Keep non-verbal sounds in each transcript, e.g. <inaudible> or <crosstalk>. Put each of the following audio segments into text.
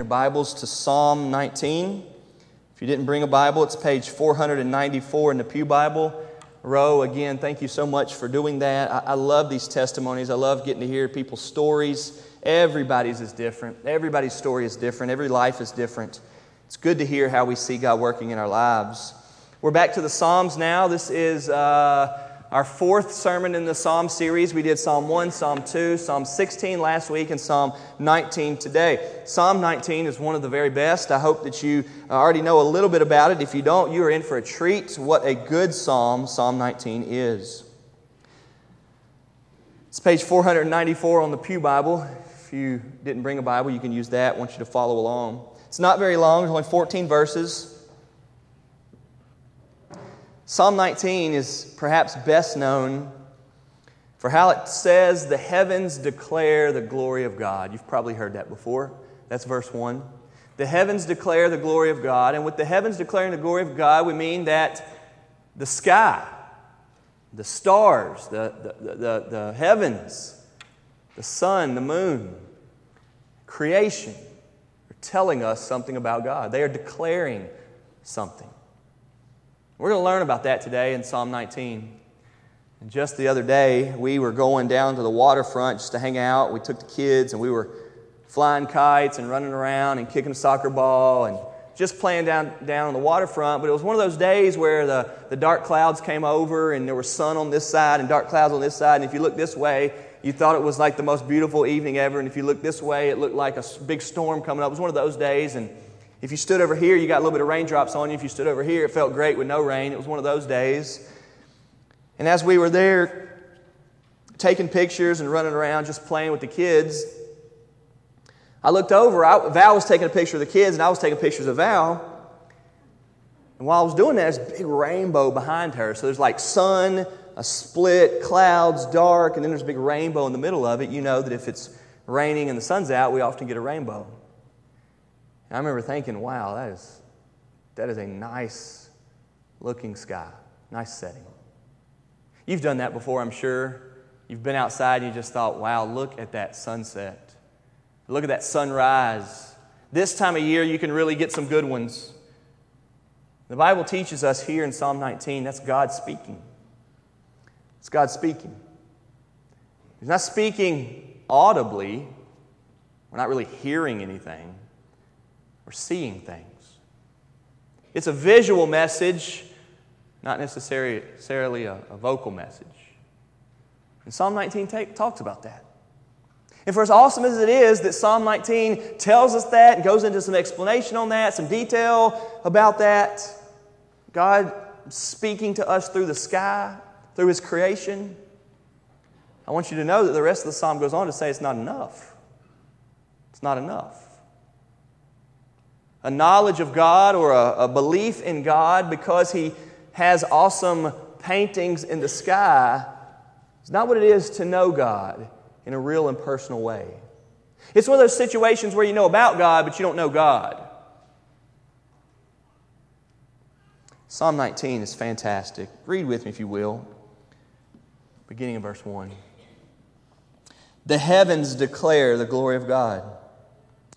Your Bibles to Psalm 19. If you didn't bring a Bible, it's page 494 in the Pew Bible row. Again, thank you so much for doing that. I, I love these testimonies. I love getting to hear people's stories. Everybody's is different. Everybody's story is different. Every life is different. It's good to hear how we see God working in our lives. We're back to the Psalms now. This is. Uh, our fourth sermon in the Psalm series. We did Psalm 1, Psalm 2, Psalm 16 last week, and Psalm 19 today. Psalm 19 is one of the very best. I hope that you uh, already know a little bit about it. If you don't, you are in for a treat. What a good psalm Psalm 19 is. It's page 494 on the Pew Bible. If you didn't bring a Bible, you can use that. I want you to follow along. It's not very long, there's only 14 verses. Psalm 19 is perhaps best known for how it says, The heavens declare the glory of God. You've probably heard that before. That's verse 1. The heavens declare the glory of God. And with the heavens declaring the glory of God, we mean that the sky, the stars, the, the, the, the heavens, the sun, the moon, creation are telling us something about God. They are declaring something. We're going to learn about that today in Psalm 19. And just the other day, we were going down to the waterfront just to hang out. We took the kids and we were flying kites and running around and kicking a soccer ball and just playing down, down on the waterfront. But it was one of those days where the, the dark clouds came over and there was sun on this side and dark clouds on this side. And if you look this way, you thought it was like the most beautiful evening ever. And if you look this way, it looked like a big storm coming up. It was one of those days. And if you stood over here, you got a little bit of raindrops on you. If you stood over here, it felt great with no rain. It was one of those days. And as we were there taking pictures and running around just playing with the kids, I looked over. I, Val was taking a picture of the kids, and I was taking pictures of Val. And while I was doing that, there's a big rainbow behind her. So there's like sun, a split, clouds, dark, and then there's a big rainbow in the middle of it. You know that if it's raining and the sun's out, we often get a rainbow. And I remember thinking, wow, that is, that is a nice looking sky, nice setting. You've done that before, I'm sure. You've been outside and you just thought, wow, look at that sunset. Look at that sunrise. This time of year, you can really get some good ones. The Bible teaches us here in Psalm 19 that's God speaking. It's God speaking. He's not speaking audibly, we're not really hearing anything. Seeing things. It's a visual message, not necessarily a, a vocal message. And Psalm 19 take, talks about that. And for as awesome as it is that Psalm 19 tells us that and goes into some explanation on that, some detail about that, God speaking to us through the sky, through His creation, I want you to know that the rest of the psalm goes on to say it's not enough. It's not enough a knowledge of God or a, a belief in God because He has awesome paintings in the sky is not what it is to know God in a real and personal way. It's one of those situations where you know about God, but you don't know God. Psalm 19 is fantastic. Read with me, if you will, beginning of verse 1. The heavens declare the glory of God.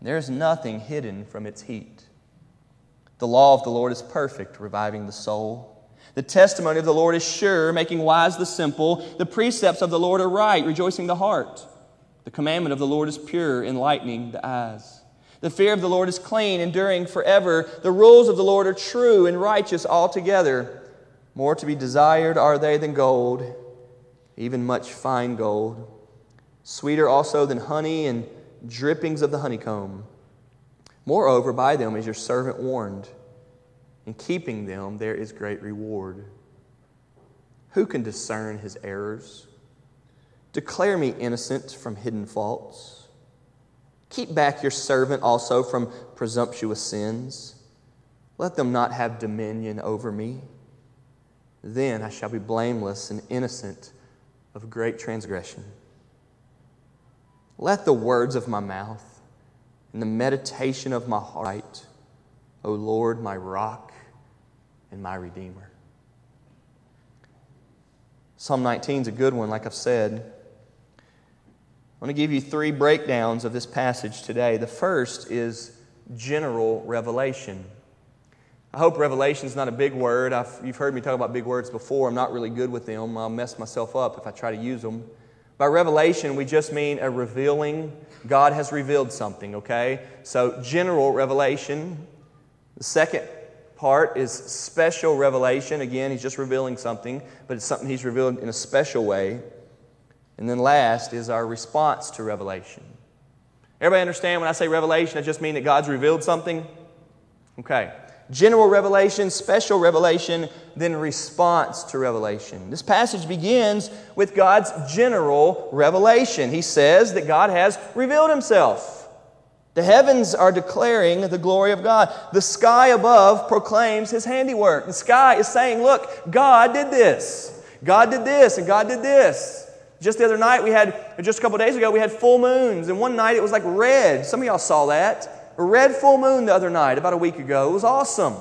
There is nothing hidden from its heat. The law of the Lord is perfect, reviving the soul. The testimony of the Lord is sure, making wise the simple. The precepts of the Lord are right, rejoicing the heart. The commandment of the Lord is pure, enlightening the eyes. The fear of the Lord is clean, enduring forever. The rules of the Lord are true and righteous altogether. More to be desired are they than gold, even much fine gold. Sweeter also than honey and drippings of the honeycomb. Moreover, by them is your servant warned. In keeping them, there is great reward. Who can discern his errors? Declare me innocent from hidden faults. Keep back your servant also from presumptuous sins. Let them not have dominion over me. Then I shall be blameless and innocent of great transgression. Let the words of my mouth and the meditation of my heart, O Lord, my rock and my redeemer. Psalm 19 is a good one, like I've said. I want to give you three breakdowns of this passage today. The first is general revelation. I hope revelation is not a big word. I've, you've heard me talk about big words before. I'm not really good with them. I'll mess myself up if I try to use them. By revelation, we just mean a revealing. God has revealed something, okay? So, general revelation. The second part is special revelation. Again, he's just revealing something, but it's something he's revealed in a special way. And then last is our response to revelation. Everybody understand when I say revelation, I just mean that God's revealed something? Okay general revelation, special revelation, then response to revelation. This passage begins with God's general revelation. He says that God has revealed himself. The heavens are declaring the glory of God. The sky above proclaims his handiwork. The sky is saying, Look, God did this. God did this, and God did this. Just the other night, we had, just a couple days ago, we had full moons, and one night it was like red. Some of y'all saw that red full moon the other night, about a week ago. It was awesome.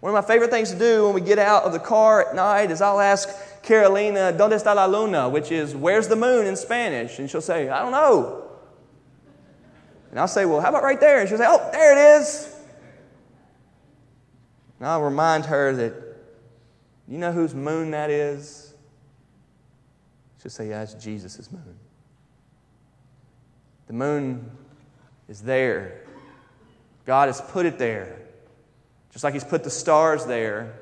One of my favorite things to do when we get out of the car at night is I'll ask Carolina, ¿Dónde está la luna? which is, where's the moon in Spanish? And she'll say, I don't know. And I'll say, well, how about right there? And she'll say, oh, there it is. And I'll remind her that, you know whose moon that is? She'll say, yeah, it's Jesus' moon. The moon is there God has put it there. Just like He's put the stars there,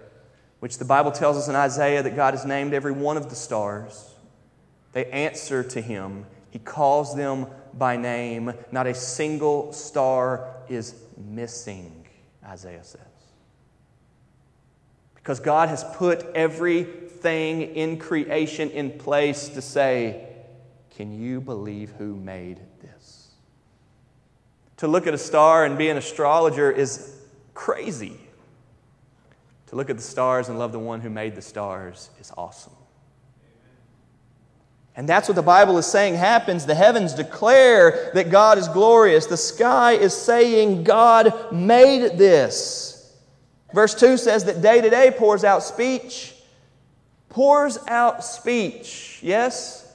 which the Bible tells us in Isaiah that God has named every one of the stars. They answer to Him, He calls them by name. Not a single star is missing, Isaiah says. Because God has put everything in creation in place to say, Can you believe who made to look at a star and be an astrologer is crazy. To look at the stars and love the one who made the stars is awesome. And that's what the Bible is saying happens. The heavens declare that God is glorious. The sky is saying God made this. Verse 2 says that day to day pours out speech. Pours out speech. Yes?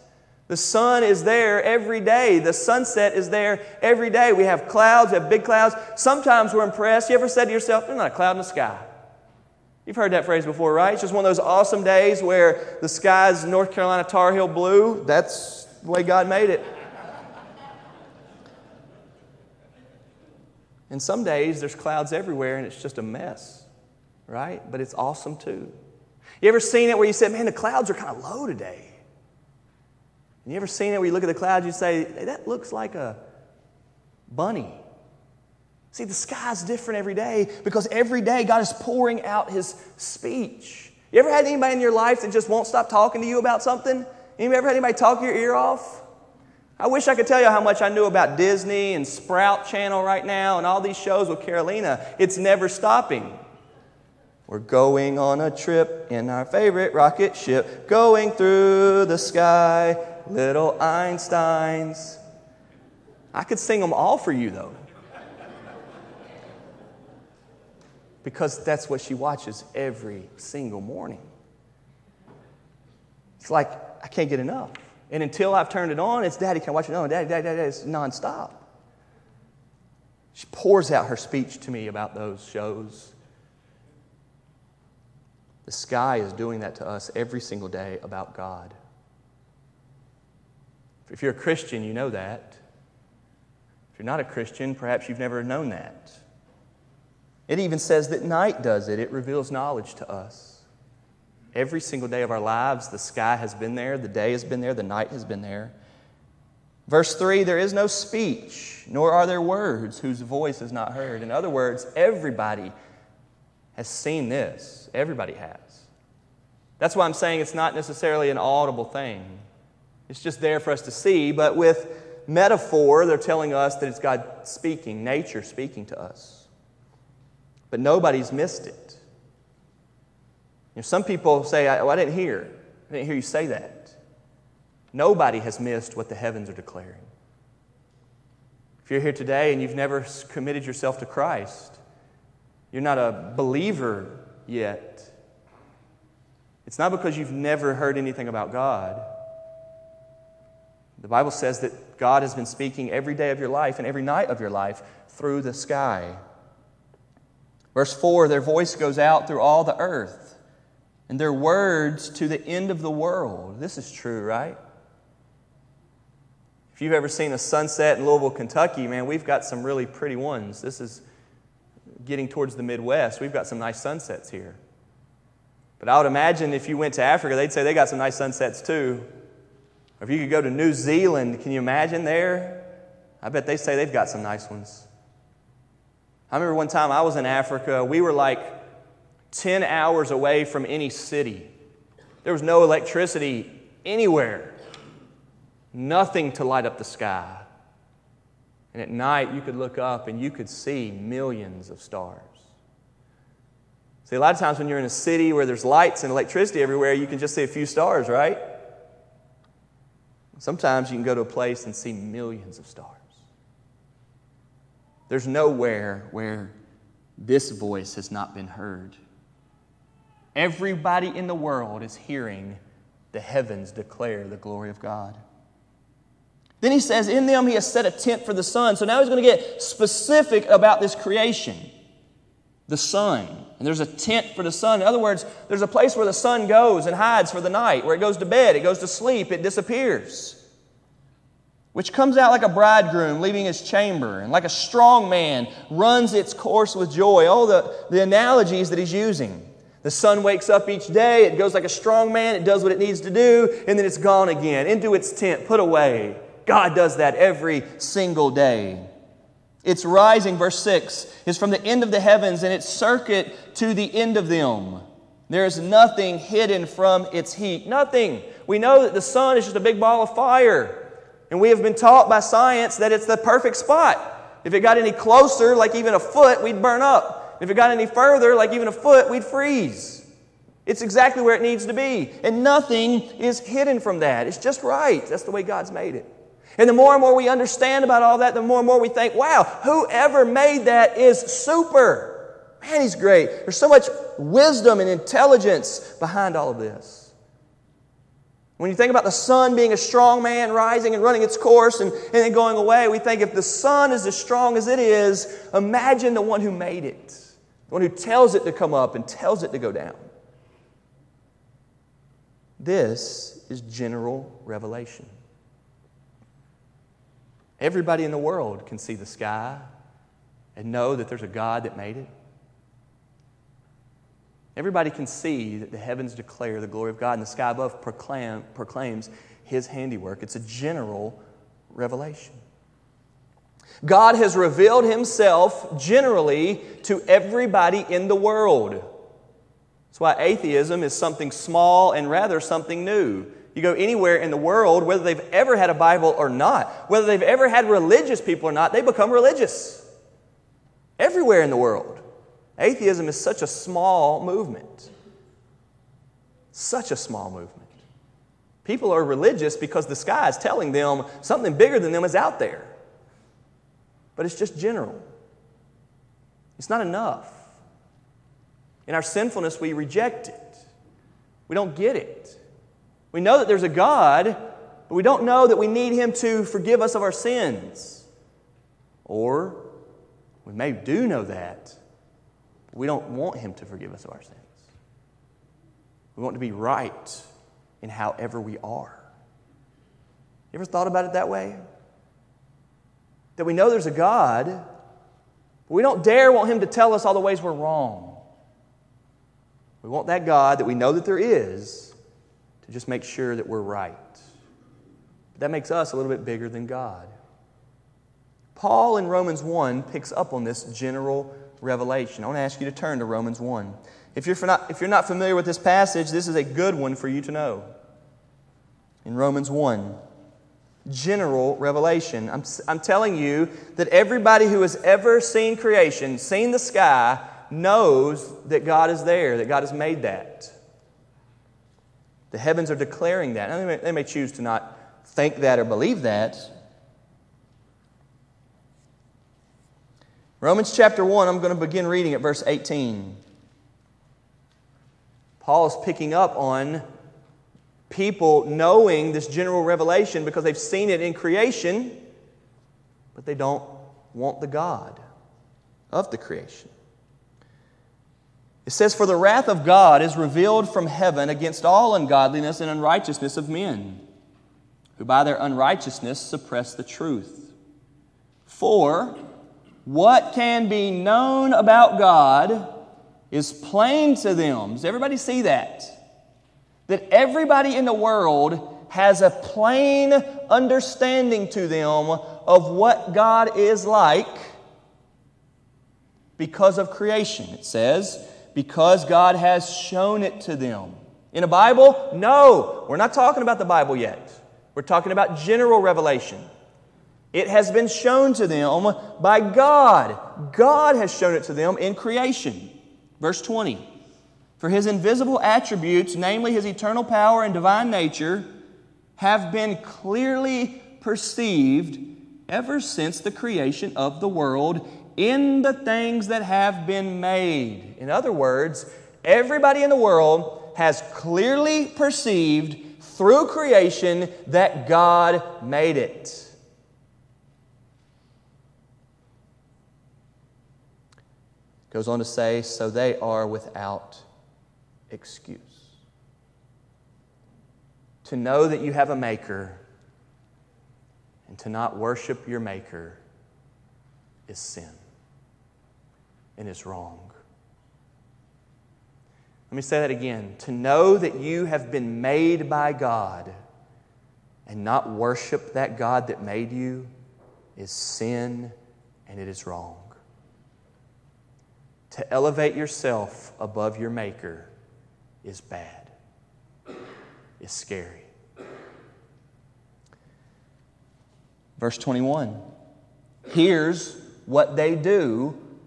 The sun is there every day. The sunset is there every day. We have clouds, we have big clouds. Sometimes we're impressed. You ever said to yourself, there's not a cloud in the sky? You've heard that phrase before, right? It's just one of those awesome days where the sky's North Carolina Tar Heel blue. That's the way God made it. And some days there's clouds everywhere and it's just a mess, right? But it's awesome too. You ever seen it where you said, man, the clouds are kind of low today? You ever seen it where you look at the clouds, you say, hey, that looks like a bunny. See, the sky's different every day because every day God is pouring out His speech. You ever had anybody in your life that just won't stop talking to you about something? You ever had anybody talk your ear off? I wish I could tell you how much I knew about Disney and Sprout Channel right now and all these shows with Carolina. It's never stopping. We're going on a trip in our favorite rocket ship, going through the sky little Einsteins. I could sing them all for you, though. Because that's what she watches every single morning. It's like, I can't get enough. And until I've turned it on, it's Daddy, can I watch it on? Daddy, Daddy, Daddy, it's nonstop. She pours out her speech to me about those shows. The sky is doing that to us every single day about God. If you're a Christian, you know that. If you're not a Christian, perhaps you've never known that. It even says that night does it, it reveals knowledge to us. Every single day of our lives, the sky has been there, the day has been there, the night has been there. Verse 3 there is no speech, nor are there words whose voice is not heard. In other words, everybody has seen this. Everybody has. That's why I'm saying it's not necessarily an audible thing. It's just there for us to see. But with metaphor, they're telling us that it's God speaking, nature speaking to us. But nobody's missed it. You know, some people say, I, I didn't hear. I didn't hear you say that. Nobody has missed what the heavens are declaring. If you're here today and you've never committed yourself to Christ, you're not a believer yet. It's not because you've never heard anything about God. The Bible says that God has been speaking every day of your life and every night of your life through the sky. Verse 4 Their voice goes out through all the earth, and their words to the end of the world. This is true, right? If you've ever seen a sunset in Louisville, Kentucky, man, we've got some really pretty ones. This is getting towards the Midwest. We've got some nice sunsets here. But I would imagine if you went to Africa, they'd say they got some nice sunsets too. If you could go to New Zealand, can you imagine there? I bet they say they've got some nice ones. I remember one time I was in Africa, we were like 10 hours away from any city. There was no electricity anywhere, nothing to light up the sky. And at night, you could look up and you could see millions of stars. See, a lot of times when you're in a city where there's lights and electricity everywhere, you can just see a few stars, right? Sometimes you can go to a place and see millions of stars. There's nowhere where this voice has not been heard. Everybody in the world is hearing the heavens declare the glory of God. Then he says, In them he has set a tent for the sun. So now he's going to get specific about this creation the sun. And there's a tent for the sun. In other words, there's a place where the sun goes and hides for the night, where it goes to bed, it goes to sleep, it disappears. Which comes out like a bridegroom leaving his chamber, and like a strong man runs its course with joy. All the, the analogies that he's using. The sun wakes up each day, it goes like a strong man, it does what it needs to do, and then it's gone again into its tent, put away. God does that every single day. Its rising, verse 6, is from the end of the heavens and its circuit to the end of them. There is nothing hidden from its heat. Nothing. We know that the sun is just a big ball of fire. And we have been taught by science that it's the perfect spot. If it got any closer, like even a foot, we'd burn up. If it got any further, like even a foot, we'd freeze. It's exactly where it needs to be. And nothing is hidden from that. It's just right. That's the way God's made it. And the more and more we understand about all that, the more and more we think, wow, whoever made that is super. Man, he's great. There's so much wisdom and intelligence behind all of this. When you think about the sun being a strong man rising and running its course and, and then going away, we think if the sun is as strong as it is, imagine the one who made it, the one who tells it to come up and tells it to go down. This is general revelation. Everybody in the world can see the sky and know that there's a God that made it. Everybody can see that the heavens declare the glory of God and the sky above proclaim, proclaims his handiwork. It's a general revelation. God has revealed himself generally to everybody in the world. That's why atheism is something small and rather something new. You go anywhere in the world, whether they've ever had a Bible or not, whether they've ever had religious people or not, they become religious. Everywhere in the world. Atheism is such a small movement. Such a small movement. People are religious because the sky is telling them something bigger than them is out there. But it's just general, it's not enough. In our sinfulness, we reject it, we don't get it. We know that there's a God, but we don't know that we need Him to forgive us of our sins. Or we may do know that, but we don't want Him to forgive us of our sins. We want to be right in however we are. You ever thought about it that way? That we know there's a God, but we don't dare want Him to tell us all the ways we're wrong. We want that God that we know that there is just make sure that we're right. That makes us a little bit bigger than God. Paul in Romans 1 picks up on this general revelation. I want to ask you to turn to Romans 1. If you're, not, if you're not familiar with this passage, this is a good one for you to know. In Romans 1, general revelation. I'm, I'm telling you that everybody who has ever seen creation, seen the sky, knows that God is there, that God has made that. The heavens are declaring that. They may, they may choose to not think that or believe that. Romans chapter 1, I'm going to begin reading at verse 18. Paul is picking up on people knowing this general revelation because they've seen it in creation, but they don't want the God of the creation. It says, For the wrath of God is revealed from heaven against all ungodliness and unrighteousness of men, who by their unrighteousness suppress the truth. For what can be known about God is plain to them. Does everybody see that? That everybody in the world has a plain understanding to them of what God is like because of creation. It says, because God has shown it to them. In a Bible? No, we're not talking about the Bible yet. We're talking about general revelation. It has been shown to them by God. God has shown it to them in creation. Verse 20 For his invisible attributes, namely his eternal power and divine nature, have been clearly perceived ever since the creation of the world in the things that have been made. In other words, everybody in the world has clearly perceived through creation that God made it. Goes on to say, so they are without excuse. To know that you have a maker and to not worship your maker is sin and is wrong. Let me say that again. To know that you have been made by God and not worship that God that made you is sin and it is wrong. To elevate yourself above your Maker is bad, is scary. Verse 21 Here's what they do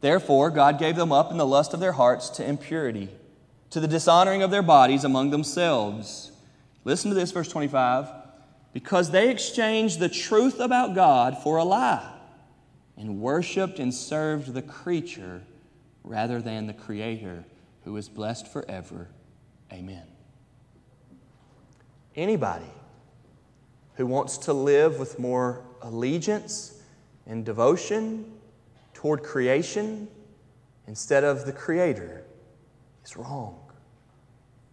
Therefore, God gave them up in the lust of their hearts to impurity, to the dishonoring of their bodies among themselves. Listen to this, verse 25. Because they exchanged the truth about God for a lie and worshiped and served the creature rather than the Creator who is blessed forever. Amen. Anybody who wants to live with more allegiance and devotion toward creation instead of the Creator is wrong.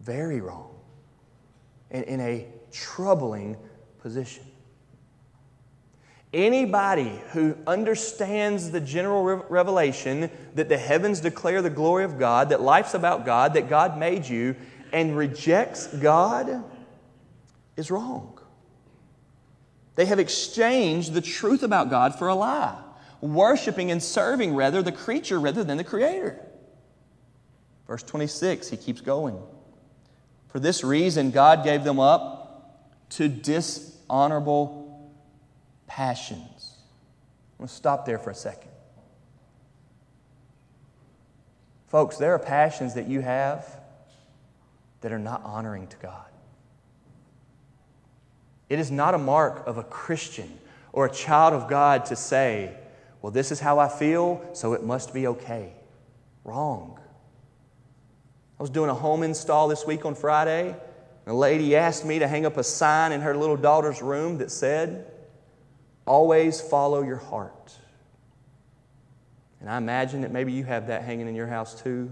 Very wrong. And in a troubling position. Anybody who understands the general revelation that the heavens declare the glory of God, that life's about God, that God made you, and rejects God is wrong. They have exchanged the truth about God for a lie, worshiping and serving rather the creature rather than the Creator. Verse 26, he keeps going. For this reason, God gave them up to dishonorable passions. I'm going to stop there for a second. Folks, there are passions that you have that are not honoring to God. It is not a mark of a Christian or a child of God to say, well, this is how I feel, so it must be okay. Wrong. I was doing a home install this week on Friday. And a lady asked me to hang up a sign in her little daughter's room that said, Always follow your heart. And I imagine that maybe you have that hanging in your house too.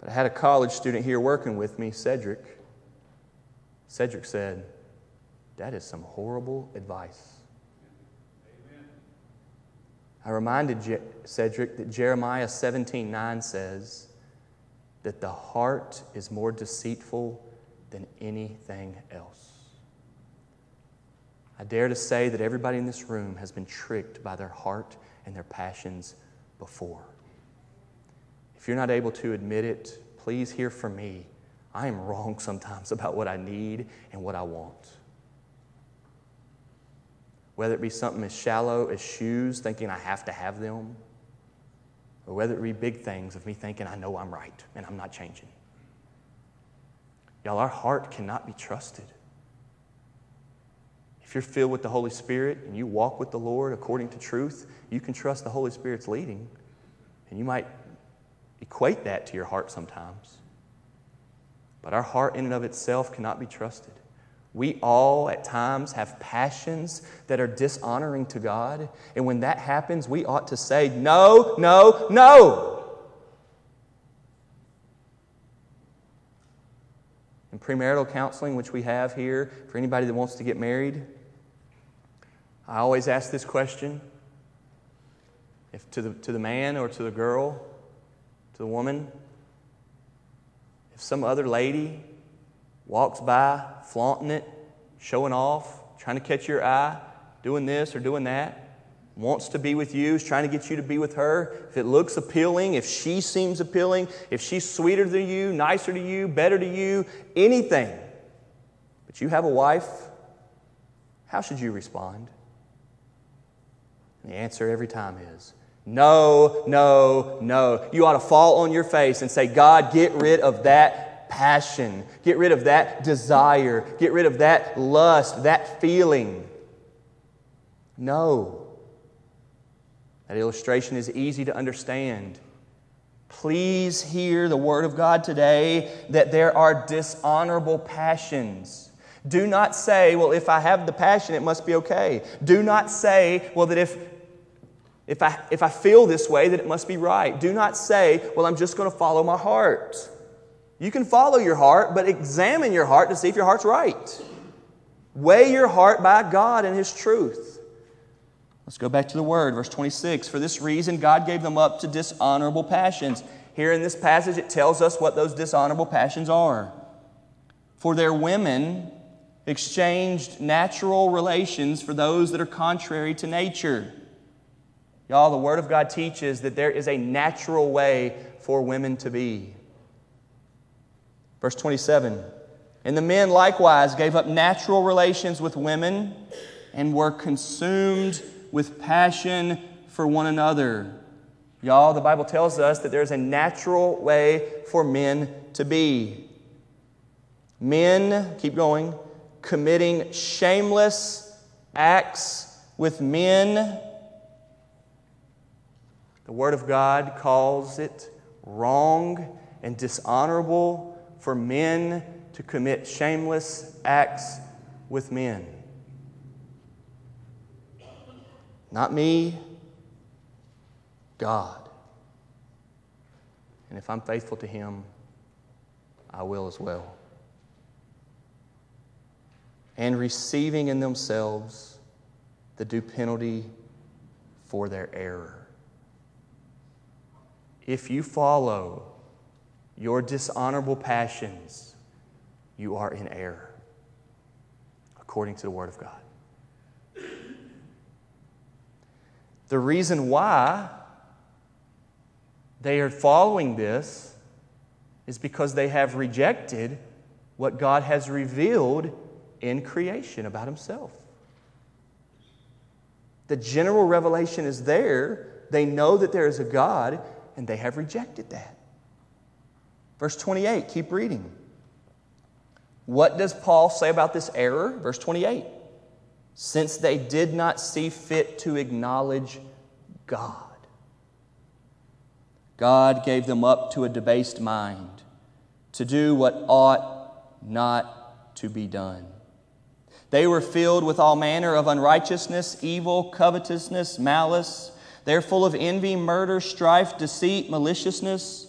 But I had a college student here working with me, Cedric. Cedric said, That is some horrible advice. I reminded Je- Cedric that Jeremiah 17 9 says that the heart is more deceitful than anything else. I dare to say that everybody in this room has been tricked by their heart and their passions before. If you're not able to admit it, please hear from me. I am wrong sometimes <laughs> about what I need and what I want. Whether it be something as shallow as shoes, thinking I have to have them, or whether it be big things of me thinking I know I'm right and I'm not changing. Y'all, our heart cannot be trusted. If you're filled with the Holy Spirit and you walk with the Lord according to truth, you can trust the Holy Spirit's leading. And you might equate that to your heart sometimes. But our heart, in and of itself, cannot be trusted. We all, at times, have passions that are dishonoring to God. And when that happens, we ought to say, No, no, no. In premarital counseling, which we have here for anybody that wants to get married, I always ask this question if to the, to the man or to the girl, to the woman, if some other lady walks by, flaunting it, showing off, trying to catch your eye, doing this or doing that, wants to be with you, is trying to get you to be with her, if it looks appealing, if she seems appealing, if she's sweeter than you, nicer to you, better to you, anything, but you have a wife, how should you respond? And the answer every time is no, no, no. You ought to fall on your face and say, God, get rid of that passion. Get rid of that desire. Get rid of that lust, that feeling. No. That illustration is easy to understand. Please hear the word of God today that there are dishonorable passions. Do not say, well, if I have the passion, it must be okay. Do not say, well, that if, if, I, if I feel this way, that it must be right. Do not say, well, I'm just going to follow my heart. You can follow your heart, but examine your heart to see if your heart's right. Weigh your heart by God and His truth. Let's go back to the word, verse 26. For this reason, God gave them up to dishonorable passions. Here in this passage, it tells us what those dishonorable passions are. For their women exchanged natural relations for those that are contrary to nature. Y'all, the Word of God teaches that there is a natural way for women to be. Verse 27 And the men likewise gave up natural relations with women and were consumed with passion for one another. Y'all, the Bible tells us that there's a natural way for men to be. Men, keep going, committing shameless acts with men. The Word of God calls it wrong and dishonorable for men to commit shameless acts with men. Not me, God. And if I'm faithful to Him, I will as well. And receiving in themselves the due penalty for their error. If you follow your dishonorable passions, you are in error, according to the Word of God. The reason why they are following this is because they have rejected what God has revealed in creation about Himself. The general revelation is there. They know that there is a God, and they have rejected that. Verse 28, keep reading. What does Paul say about this error? Verse 28 Since they did not see fit to acknowledge God, God gave them up to a debased mind to do what ought not to be done. They were filled with all manner of unrighteousness, evil, covetousness, malice. They're full of envy, murder, strife, deceit, maliciousness.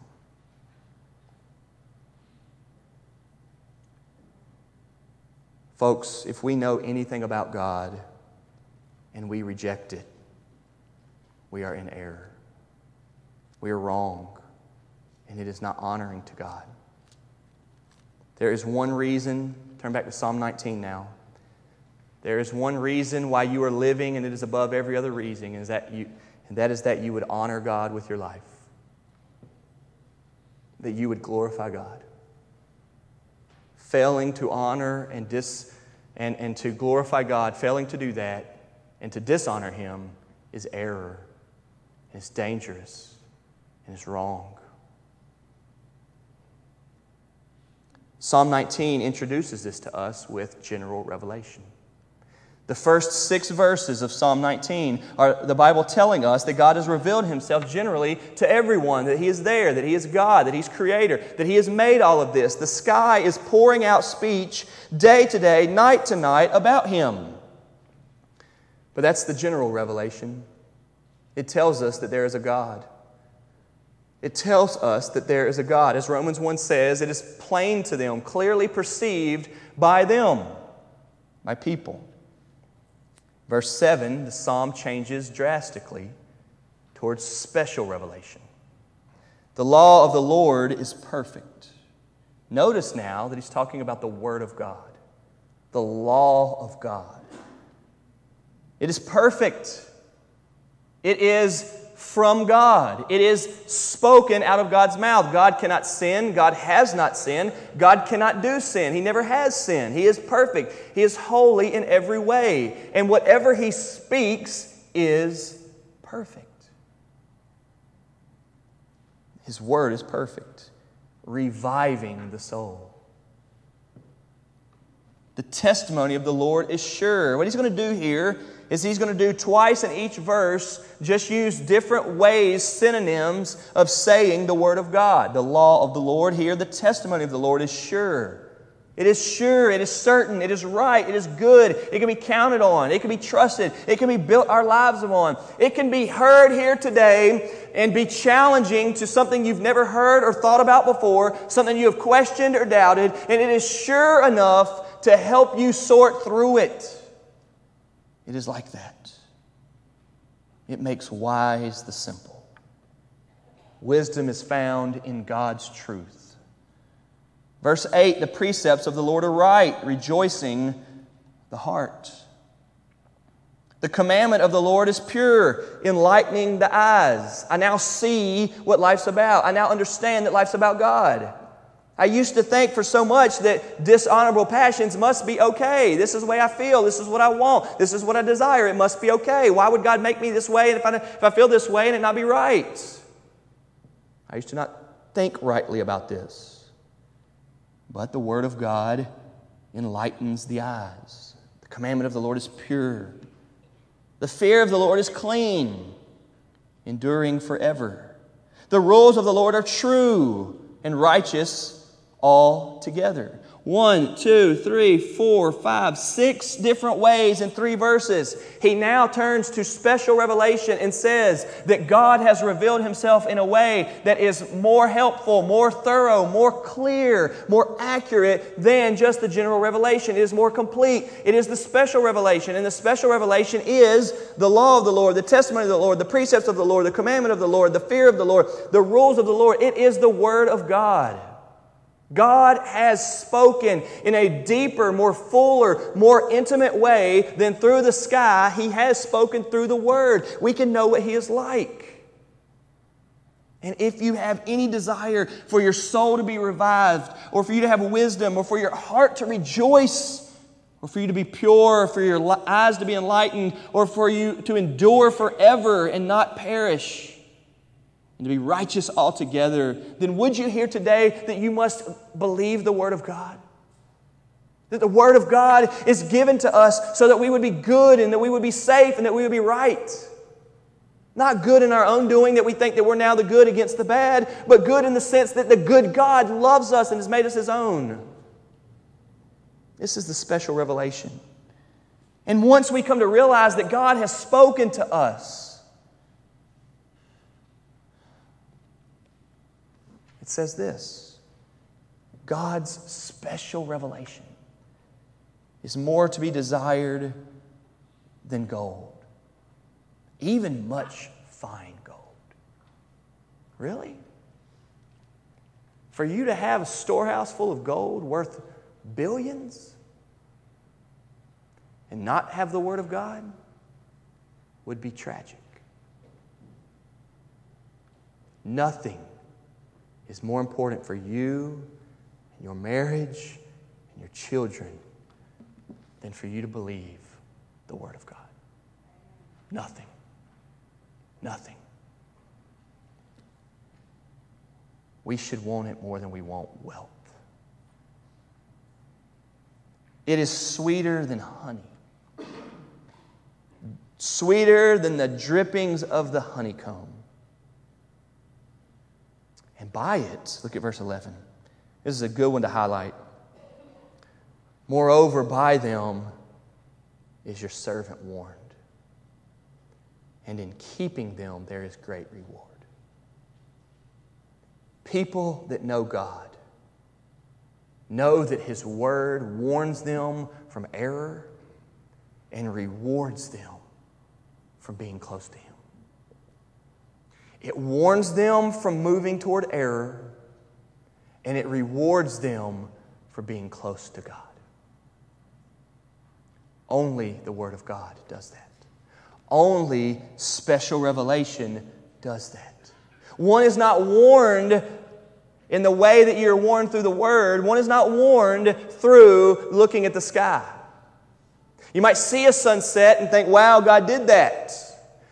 Folks, if we know anything about God and we reject it, we are in error. We are wrong, and it is not honoring to God. There is one reason, turn back to Psalm 19 now. There is one reason why you are living, and it is above every other reason, is that you, and that is that you would honor God with your life, that you would glorify God. Failing to honor and, dis, and, and to glorify God, failing to do that, and to dishonor Him is error, and it's dangerous, and it's wrong. Psalm 19 introduces this to us with general revelation. The first six verses of Psalm 19 are the Bible telling us that God has revealed himself generally to everyone, that he is there, that he is God, that he's creator, that he has made all of this. The sky is pouring out speech day to day, night to night about him. But that's the general revelation. It tells us that there is a God. It tells us that there is a God. As Romans 1 says, it is plain to them, clearly perceived by them, by people. Verse 7, the psalm changes drastically towards special revelation. The law of the Lord is perfect. Notice now that he's talking about the Word of God, the law of God. It is perfect. It is from God. It is spoken out of God's mouth. God cannot sin. God has not sinned. God cannot do sin. He never has sinned. He is perfect. He is holy in every way. And whatever He speaks is perfect. His word is perfect, reviving the soul. The testimony of the Lord is sure. What He's going to do here is he's going to do twice in each verse, just use different ways, synonyms of saying the Word of God. The law of the Lord here, the testimony of the Lord is sure. It is sure, it is certain, it is right, it is good, it can be counted on, it can be trusted, it can be built our lives upon. It can be heard here today and be challenging to something you've never heard or thought about before, something you have questioned or doubted, and it is sure enough to help you sort through it. It is like that. It makes wise the simple. Wisdom is found in God's truth. Verse 8 the precepts of the Lord are right, rejoicing the heart. The commandment of the Lord is pure, enlightening the eyes. I now see what life's about. I now understand that life's about God. I used to think for so much that dishonorable passions must be okay. This is the way I feel. This is what I want. This is what I desire. It must be okay. Why would God make me this way and if I, if I feel this way and it not be right? I used to not think rightly about this. But the Word of God enlightens the eyes. The commandment of the Lord is pure. The fear of the Lord is clean, enduring forever. The rules of the Lord are true and righteous all together. One, two, three, four, five, six different ways in three verses. He now turns to special revelation and says that God has revealed himself in a way that is more helpful, more thorough, more clear, more accurate than just the general revelation. It is more complete. It is the special revelation. And the special revelation is the law of the Lord, the testimony of the Lord, the precepts of the Lord, the commandment of the Lord, the fear of the Lord, the rules of the Lord. It is the Word of God. God has spoken in a deeper, more fuller, more intimate way than through the sky. He has spoken through the Word. We can know what He is like. And if you have any desire for your soul to be revived, or for you to have wisdom, or for your heart to rejoice, or for you to be pure, or for your eyes to be enlightened, or for you to endure forever and not perish, and to be righteous altogether, then would you hear today that you must believe the Word of God? That the Word of God is given to us so that we would be good and that we would be safe and that we would be right. Not good in our own doing that we think that we're now the good against the bad, but good in the sense that the good God loves us and has made us his own. This is the special revelation. And once we come to realize that God has spoken to us, it says this God's special revelation is more to be desired than gold, even much fine gold. Really? For you to have a storehouse full of gold worth billions and not have the Word of God would be tragic. Nothing is more important for you and your marriage and your children than for you to believe the Word of God. Nothing. Nothing. We should want it more than we want wealth. It is sweeter than honey, sweeter than the drippings of the honeycomb. And by it, look at verse 11. This is a good one to highlight. Moreover, by them is your servant warned. And in keeping them, there is great reward. People that know God know that His Word warns them from error and rewards them from being close to Him. It warns them from moving toward error, and it rewards them for being close to God. Only the Word of God does that. Only special revelation does that. One is not warned in the way that you're warned through the Word. One is not warned through looking at the sky. You might see a sunset and think, wow, God did that.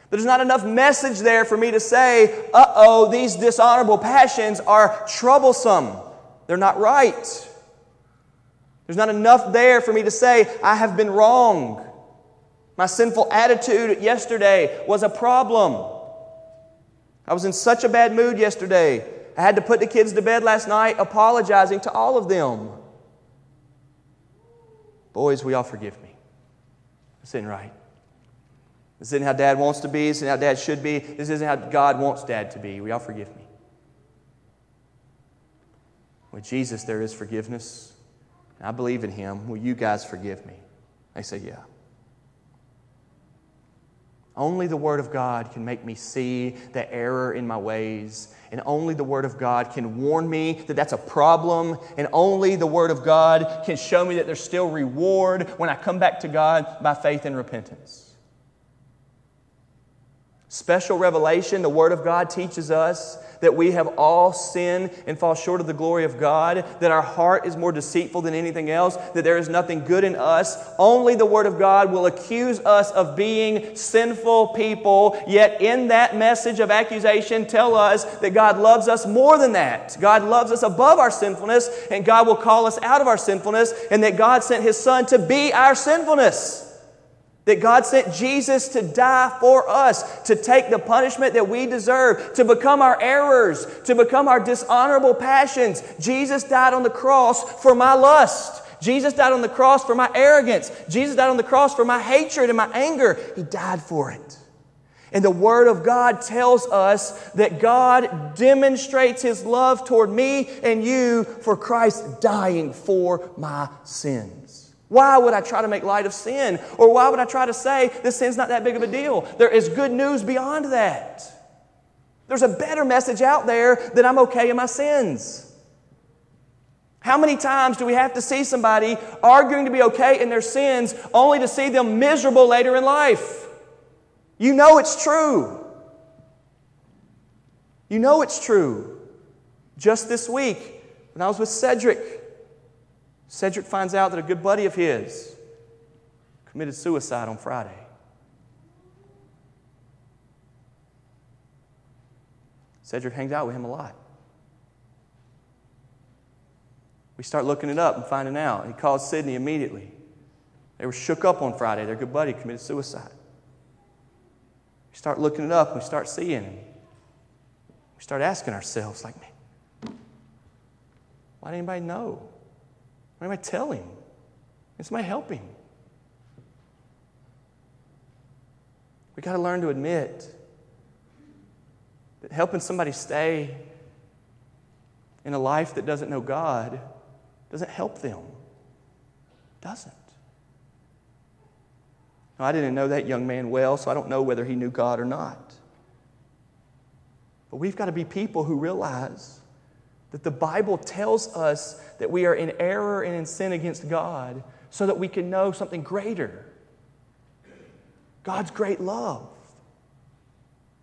There's not enough message there for me to say, uh oh, these dishonorable passions are troublesome. They're not right. There's not enough there for me to say, I have been wrong. My sinful attitude yesterday was a problem. I was in such a bad mood yesterday. I had to put the kids to bed last night apologizing to all of them. Boys, we all forgive me. This isn't right. This isn't how dad wants to be. This isn't how dad should be. This isn't how God wants dad to be. We all forgive me. With Jesus, there is forgiveness. I believe in him. Will you guys forgive me? They say, Yeah. Only the Word of God can make me see the error in my ways. And only the Word of God can warn me that that's a problem. And only the Word of God can show me that there's still reward when I come back to God by faith and repentance. Special revelation, the Word of God teaches us that we have all sinned and fall short of the glory of God, that our heart is more deceitful than anything else, that there is nothing good in us. Only the Word of God will accuse us of being sinful people, yet in that message of accusation, tell us that God loves us more than that. God loves us above our sinfulness, and God will call us out of our sinfulness, and that God sent His Son to be our sinfulness. That God sent Jesus to die for us, to take the punishment that we deserve, to become our errors, to become our dishonorable passions. Jesus died on the cross for my lust. Jesus died on the cross for my arrogance. Jesus died on the cross for my hatred and my anger. He died for it. And the Word of God tells us that God demonstrates His love toward me and you for Christ dying for my sins. Why would I try to make light of sin? Or why would I try to say this sin's not that big of a deal? There is good news beyond that. There's a better message out there that I'm okay in my sins. How many times do we have to see somebody arguing to be okay in their sins only to see them miserable later in life? You know it's true. You know it's true. Just this week, when I was with Cedric, Cedric finds out that a good buddy of his committed suicide on Friday. Cedric hangs out with him a lot. We start looking it up and finding out. He calls Sydney immediately. They were shook up on Friday. Their good buddy committed suicide. We start looking it up, we start seeing it. We start asking ourselves, like, man, why didn't anybody know? Why didn't anybody tell him? Is somebody help? We got to learn to admit that helping somebody stay in a life that doesn't know God doesn't help them. Doesn't. Now, I didn't know that young man well, so I don't know whether he knew God or not. But we've got to be people who realize that the Bible tells us that we are in error and in sin against God so that we can know something greater God's great love.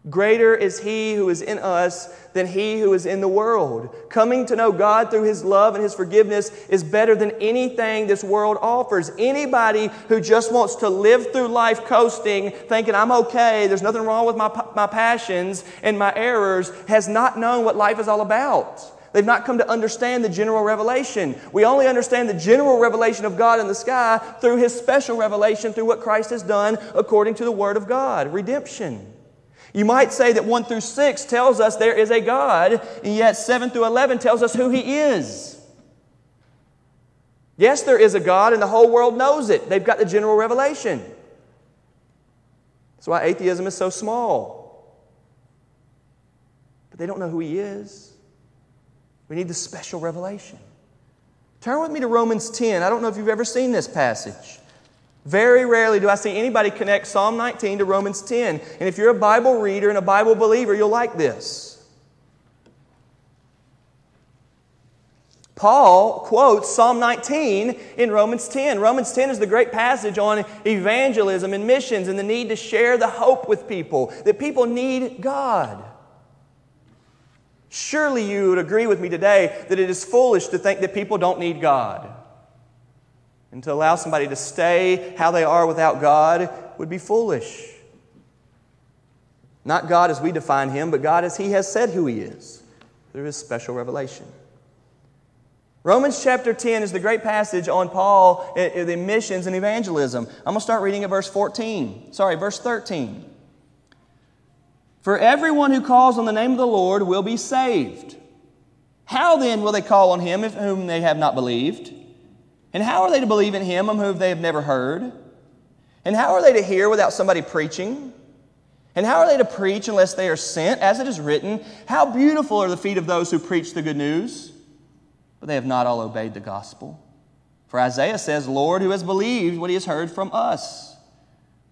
Greater is He who is in us than He who is in the world. Coming to know God through His love and His forgiveness is better than anything this world offers. Anybody who just wants to live through life coasting, thinking, I'm okay, there's nothing wrong with my, my passions and my errors, has not known what life is all about. They've not come to understand the general revelation. We only understand the general revelation of God in the sky through His special revelation through what Christ has done according to the Word of God redemption. You might say that 1 through 6 tells us there is a God, and yet 7 through 11 tells us who He is. Yes, there is a God, and the whole world knows it. They've got the general revelation. That's why atheism is so small. But they don't know who He is. We need the special revelation. Turn with me to Romans 10. I don't know if you've ever seen this passage. Very rarely do I see anybody connect Psalm 19 to Romans 10. And if you're a Bible reader and a Bible believer, you'll like this. Paul quotes Psalm 19 in Romans 10. Romans 10 is the great passage on evangelism and missions and the need to share the hope with people, that people need God. Surely you would agree with me today that it is foolish to think that people don't need God. And to allow somebody to stay how they are without God would be foolish. Not God as we define Him, but God as He has said who He is through His special revelation. Romans chapter 10 is the great passage on Paul, eh, eh, the missions and evangelism. I'm going to start reading at verse 14. Sorry, verse 13. For everyone who calls on the name of the Lord will be saved. How then will they call on him whom they have not believed? And how are they to believe in him of whom they have never heard? And how are they to hear without somebody preaching? And how are they to preach unless they are sent? As it is written, How beautiful are the feet of those who preach the good news! But they have not all obeyed the gospel. For Isaiah says, Lord, who has believed what he has heard from us?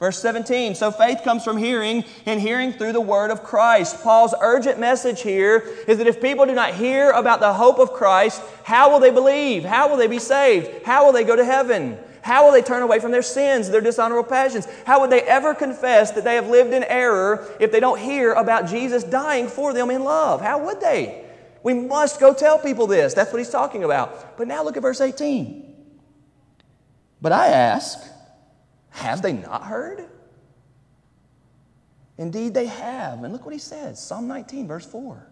Verse 17, so faith comes from hearing, and hearing through the word of Christ. Paul's urgent message here is that if people do not hear about the hope of Christ, how will they believe? How will they be saved? How will they go to heaven? How will they turn away from their sins, their dishonorable passions? How would they ever confess that they have lived in error if they don't hear about Jesus dying for them in love? How would they? We must go tell people this. That's what he's talking about. But now look at verse 18. But I ask, have they not heard? Indeed, they have. And look what he says Psalm 19, verse 4.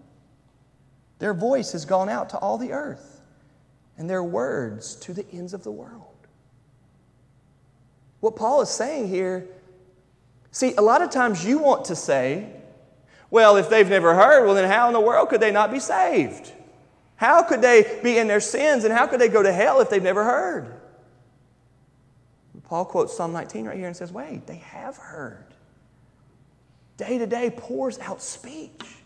Their voice has gone out to all the earth, and their words to the ends of the world. What Paul is saying here, see, a lot of times you want to say, well, if they've never heard, well, then how in the world could they not be saved? How could they be in their sins, and how could they go to hell if they've never heard? Paul quotes Psalm 19 right here and says, Wait, they have heard. Day to day pours out speech.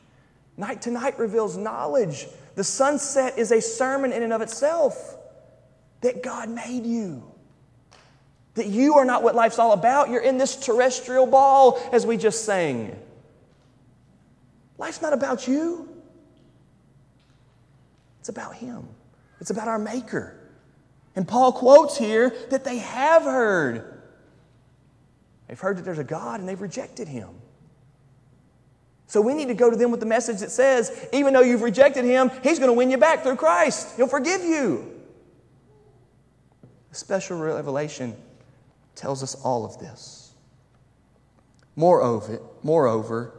Night to night reveals knowledge. The sunset is a sermon in and of itself that God made you. That you are not what life's all about. You're in this terrestrial ball, as we just sang. Life's not about you, it's about Him, it's about our Maker. And Paul quotes here that they have heard. They've heard that there's a God and they've rejected him. So we need to go to them with the message that says, even though you've rejected him, he's going to win you back through Christ. He'll forgive you. The special revelation tells us all of this. Moreover, moreover,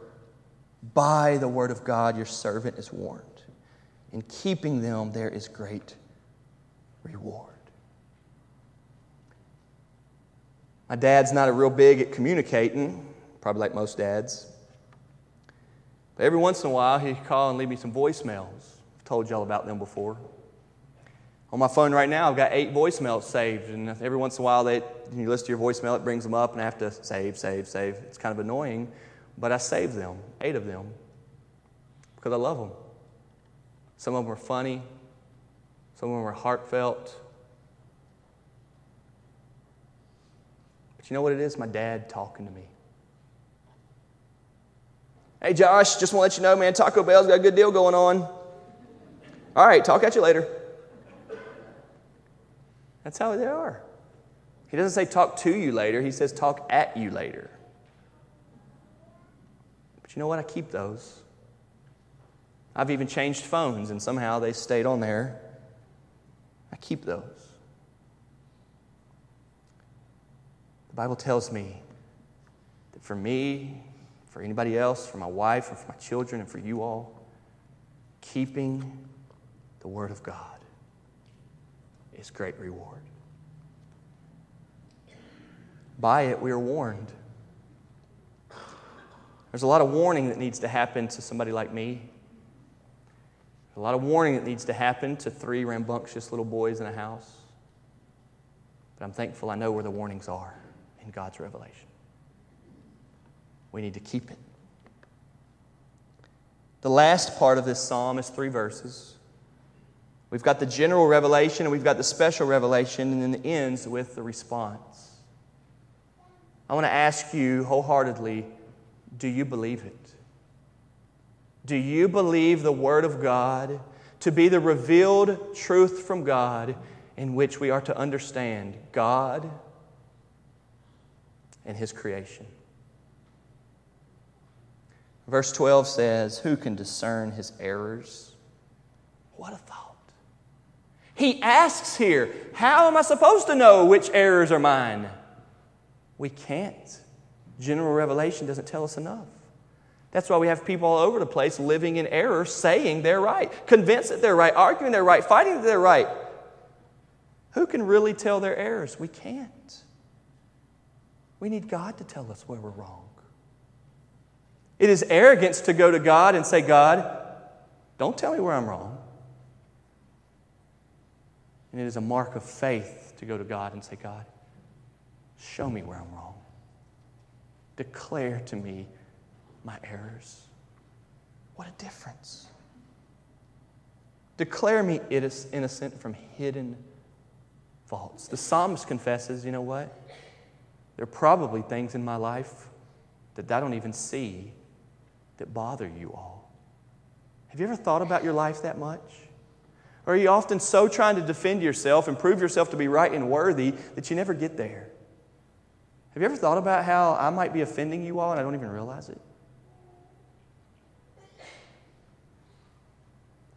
by the word of God, your servant is warned. In keeping them, there is great reward. My dad's not a real big at communicating, probably like most dads. But every once in a while, he'd call and leave me some voicemails. I've told y'all about them before. On my phone right now, I've got eight voicemails saved, and every once in a while, they, you listen to your voicemail, it brings them up, and I have to save, save, save. It's kind of annoying, but I save them, eight of them, because I love them. Some of them are funny, some of them are heartfelt. You know what it is? My dad talking to me. Hey, Josh, just want to let you know, man, Taco Bell's got a good deal going on. All right, talk at you later. That's how they are. He doesn't say talk to you later, he says talk at you later. But you know what? I keep those. I've even changed phones, and somehow they stayed on there. I keep those. The Bible tells me that for me, for anybody else, for my wife, or for my children, and for you all, keeping the Word of God is great reward. By it, we are warned. There's a lot of warning that needs to happen to somebody like me. A lot of warning that needs to happen to three rambunctious little boys in a house. But I'm thankful I know where the warnings are in God's revelation. We need to keep it. The last part of this psalm is three verses. We've got the general revelation and we've got the special revelation, and then it ends with the response. I want to ask you wholeheartedly do you believe it? Do you believe the Word of God to be the revealed truth from God in which we are to understand God and His creation? Verse 12 says, Who can discern His errors? What a thought. He asks here, How am I supposed to know which errors are mine? We can't. General revelation doesn't tell us enough. That's why we have people all over the place living in error, saying they're right, convinced that they're right, arguing they're right, fighting that they're right. Who can really tell their errors? We can't. We need God to tell us where we're wrong. It is arrogance to go to God and say, God, don't tell me where I'm wrong. And it is a mark of faith to go to God and say, God, show me where I'm wrong. Declare to me my errors. What a difference. Declare me innocent from hidden faults. The psalmist confesses, you know what? There are probably things in my life that I don't even see that bother you all. Have you ever thought about your life that much? Or are you often so trying to defend yourself and prove yourself to be right and worthy that you never get there? Have you ever thought about how I might be offending you all and I don't even realize it?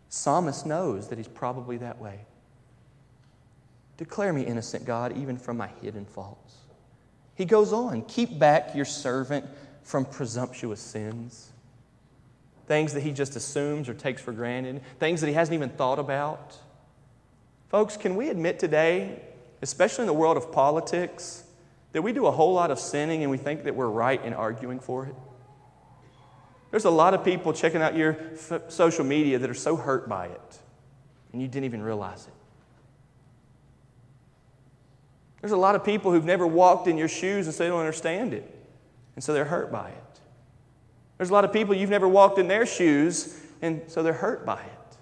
Psalmist knows that he's probably that way. Declare me innocent, God, even from my hidden faults. He goes on, keep back your servant from presumptuous sins things that he just assumes or takes for granted, things that he hasn't even thought about. Folks, can we admit today, especially in the world of politics, that we do a whole lot of sinning and we think that we're right in arguing for it? There's a lot of people checking out your f- social media that are so hurt by it, and you didn't even realize it. There's a lot of people who've never walked in your shoes and so they don't understand it, and so they're hurt by it. There's a lot of people you've never walked in their shoes, and so they're hurt by it.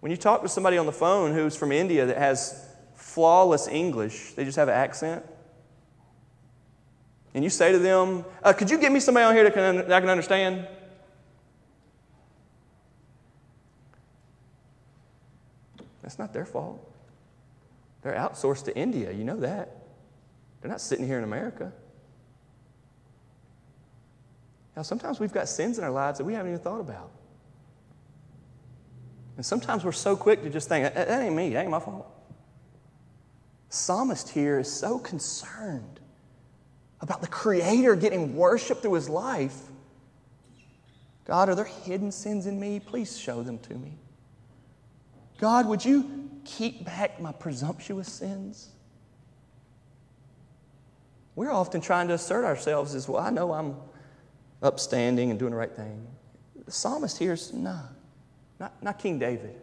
When you talk to somebody on the phone who's from India that has flawless English, they just have an accent, and you say to them, uh, Could you get me somebody on here that, can, that I can understand? That's not their fault. They're outsourced to India. You know that. They're not sitting here in America. Now, sometimes we've got sins in our lives that we haven't even thought about. And sometimes we're so quick to just think, that ain't me, that ain't my fault. Psalmist here is so concerned about the Creator getting worship through his life. God, are there hidden sins in me? Please show them to me. God, would you keep back my presumptuous sins? We're often trying to assert ourselves as well. I know I'm upstanding and doing the right thing. The psalmist here is, no, not, not King David.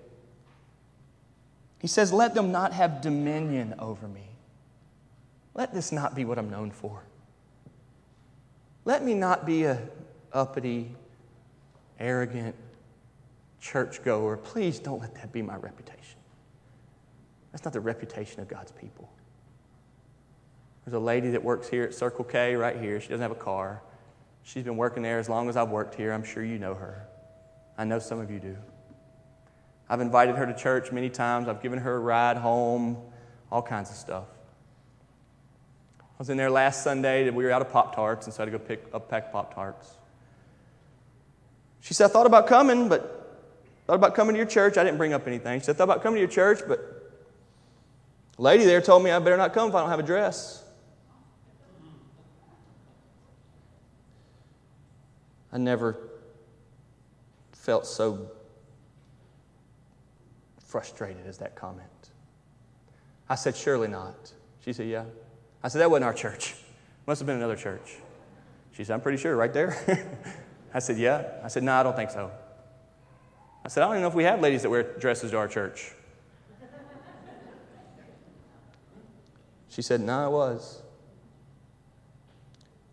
He says, Let them not have dominion over me. Let this not be what I'm known for. Let me not be a uppity, arrogant churchgoer. Please don't let that be my reputation. That's not the reputation of God's people. There's a lady that works here at Circle K right here. She doesn't have a car. She's been working there as long as I've worked here. I'm sure you know her. I know some of you do. I've invited her to church many times. I've given her a ride home, all kinds of stuff. I was in there last Sunday and we were out of Pop Tarts, and so I had to go pick up pack Pop Tarts. She said, I thought about coming, but thought about coming to your church. I didn't bring up anything. She said, thought about coming to your church, but lady there told me I better not come if I don't have a dress. I never felt so frustrated as that comment. I said, Surely not. She said, Yeah. I said, That wasn't our church. Must have been another church. She said, I'm pretty sure, right there. <laughs> I said, Yeah. I said, No, I don't think so. I said, I don't even know if we have ladies that wear dresses to our church. She said, No, it was.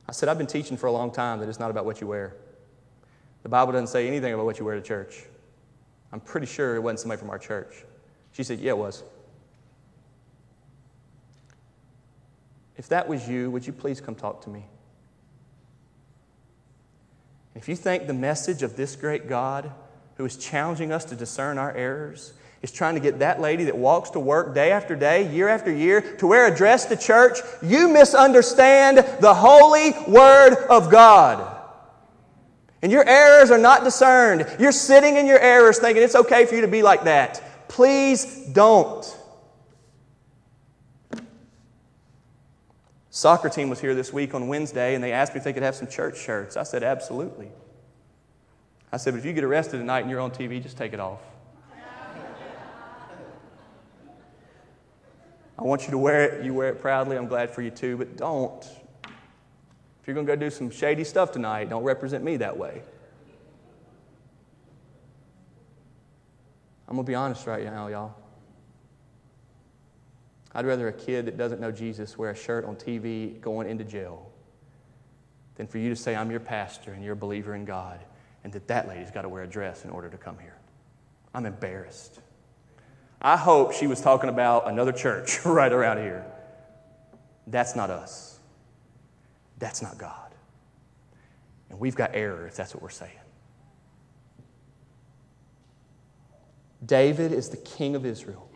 I said, I've been teaching for a long time that it's not about what you wear. The Bible doesn't say anything about what you wear to church. I'm pretty sure it wasn't somebody from our church. She said, Yeah, it was. If that was you, would you please come talk to me? If you think the message of this great God, who is challenging us to discern our errors, is trying to get that lady that walks to work day after day, year after year, to wear a dress to church, you misunderstand the holy Word of God. And your errors are not discerned. You're sitting in your errors thinking it's okay for you to be like that. Please don't. Soccer team was here this week on Wednesday and they asked me if they could have some church shirts. I said, absolutely. I said, but if you get arrested tonight and you're on TV, just take it off. I want you to wear it. You wear it proudly. I'm glad for you too, but don't If you're going to go do some shady stuff tonight, don't represent me that way. I'm going to be honest right now, y'all. I'd rather a kid that doesn't know Jesus wear a shirt on TV going into jail than for you to say, I'm your pastor and you're a believer in God, and that that lady's got to wear a dress in order to come here. I'm embarrassed. I hope she was talking about another church <laughs> right around here. That's not us. That's not God. And we've got error if that's what we're saying. David is the king of Israel.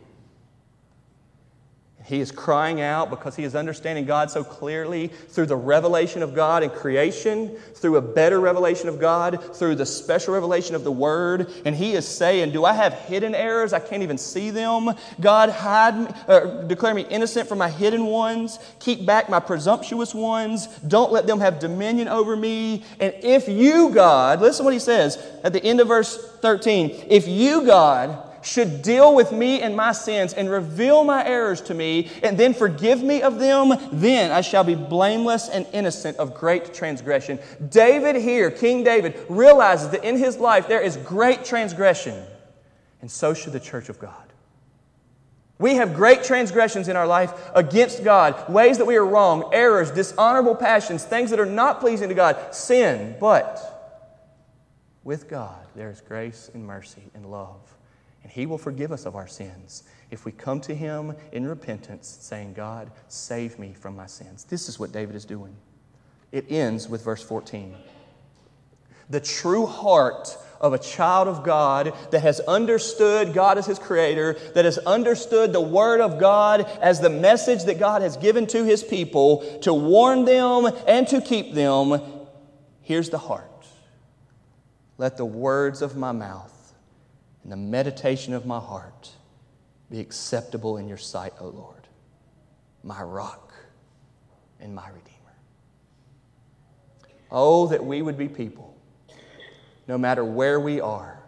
He is crying out because he is understanding God so clearly through the revelation of God in creation, through a better revelation of God, through the special revelation of the Word. And he is saying, Do I have hidden errors? I can't even see them. God, hide me, or declare me innocent from my hidden ones. Keep back my presumptuous ones. Don't let them have dominion over me. And if you, God, listen what he says at the end of verse 13. If you, God, should deal with me and my sins and reveal my errors to me and then forgive me of them, then I shall be blameless and innocent of great transgression. David here, King David, realizes that in his life there is great transgression, and so should the church of God. We have great transgressions in our life against God, ways that we are wrong, errors, dishonorable passions, things that are not pleasing to God, sin. But with God, there is grace and mercy and love and He will forgive us of our sins if we come to Him in repentance, saying, God, save me from my sins. This is what David is doing. It ends with verse 14. The true heart of a child of God that has understood God as his creator, that has understood the Word of God as the message that God has given to his people to warn them and to keep them. Here's the heart. Let the words of my mouth and the meditation of my heart be acceptable in your sight, O Lord, my rock and my redeemer. Oh, that we would be people, no matter where we are,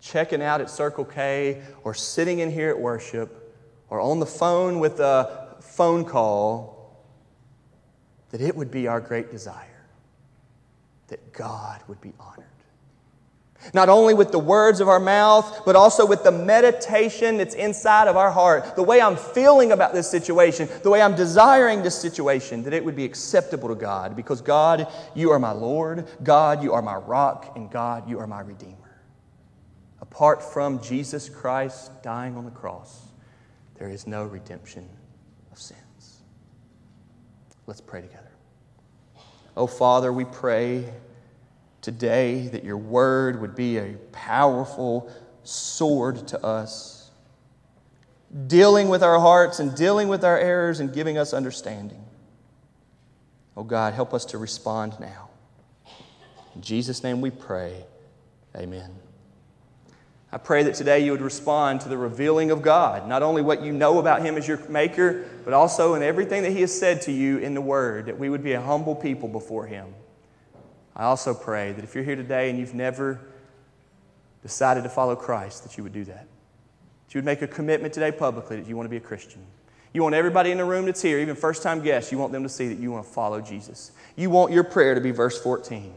checking out at Circle K or sitting in here at worship or on the phone with a phone call, that it would be our great desire that God would be honored. Not only with the words of our mouth, but also with the meditation that's inside of our heart. The way I'm feeling about this situation, the way I'm desiring this situation, that it would be acceptable to God. Because God, you are my Lord. God, you are my rock. And God, you are my Redeemer. Apart from Jesus Christ dying on the cross, there is no redemption of sins. Let's pray together. Oh, Father, we pray today that your word would be a powerful sword to us, dealing with our hearts and dealing with our errors and giving us understanding. Oh God, help us to respond now. In Jesus' name we pray. Amen. I pray that today you would respond to the revealing of God, not only what you know about Him as your Maker, but also in everything that He has said to you in the Word, that we would be a humble people before Him. I also pray that if you're here today and you've never decided to follow Christ, that you would do that. That you would make a commitment today publicly that you want to be a Christian. You want everybody in the room that's here, even first time guests, you want them to see that you want to follow Jesus. You want your prayer to be verse 14.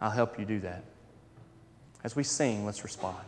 I'll help you do that. As we sing, let's respond.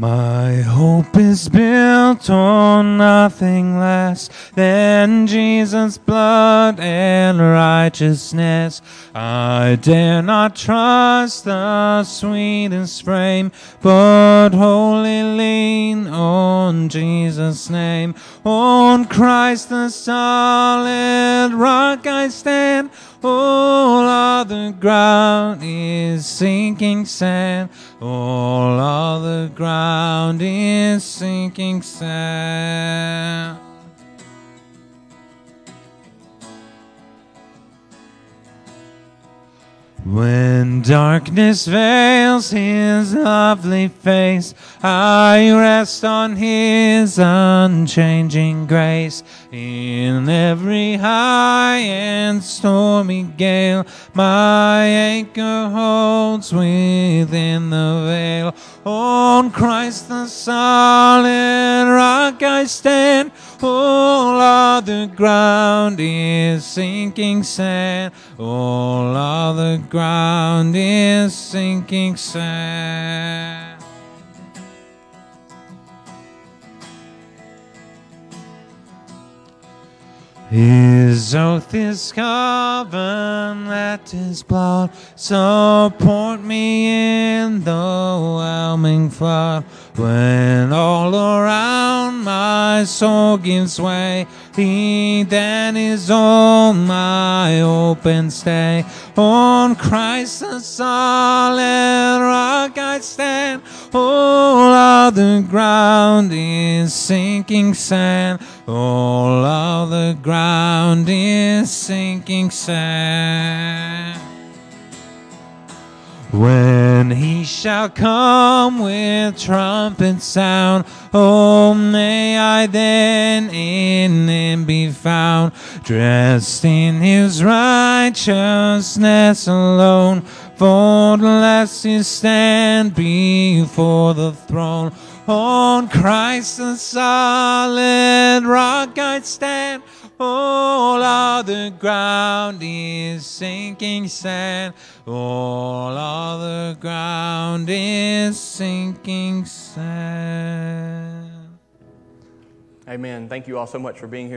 My hope is built on nothing less than Jesus' blood and righteousness. I dare not trust the sweetest frame, but wholly lean on Jesus' name. On Christ the solid rock I stand. All other ground is sinking sand. All other ground is sinking sand. When darkness veils his lovely face, I rest on his unchanging grace. In every high and stormy gale, my anchor holds within the veil. On Christ the solid rock I stand. All other ground is sinking sand. All other ground is sinking sand. His oath is covenant, let his blood support me in the whelming flood. When all around my soul gives way, he then is on my open stay. On Christ the solid rock I stand. All other ground is sinking sand. All of the ground is sinking sand. When he shall come with trumpet sound, oh, may I then in him be found, dressed in his righteousness alone, faultless to stand before the throne. On Christ the solid rock I stand. All other ground is sinking sand. All other ground is sinking sand. Amen. Thank you all so much for being here.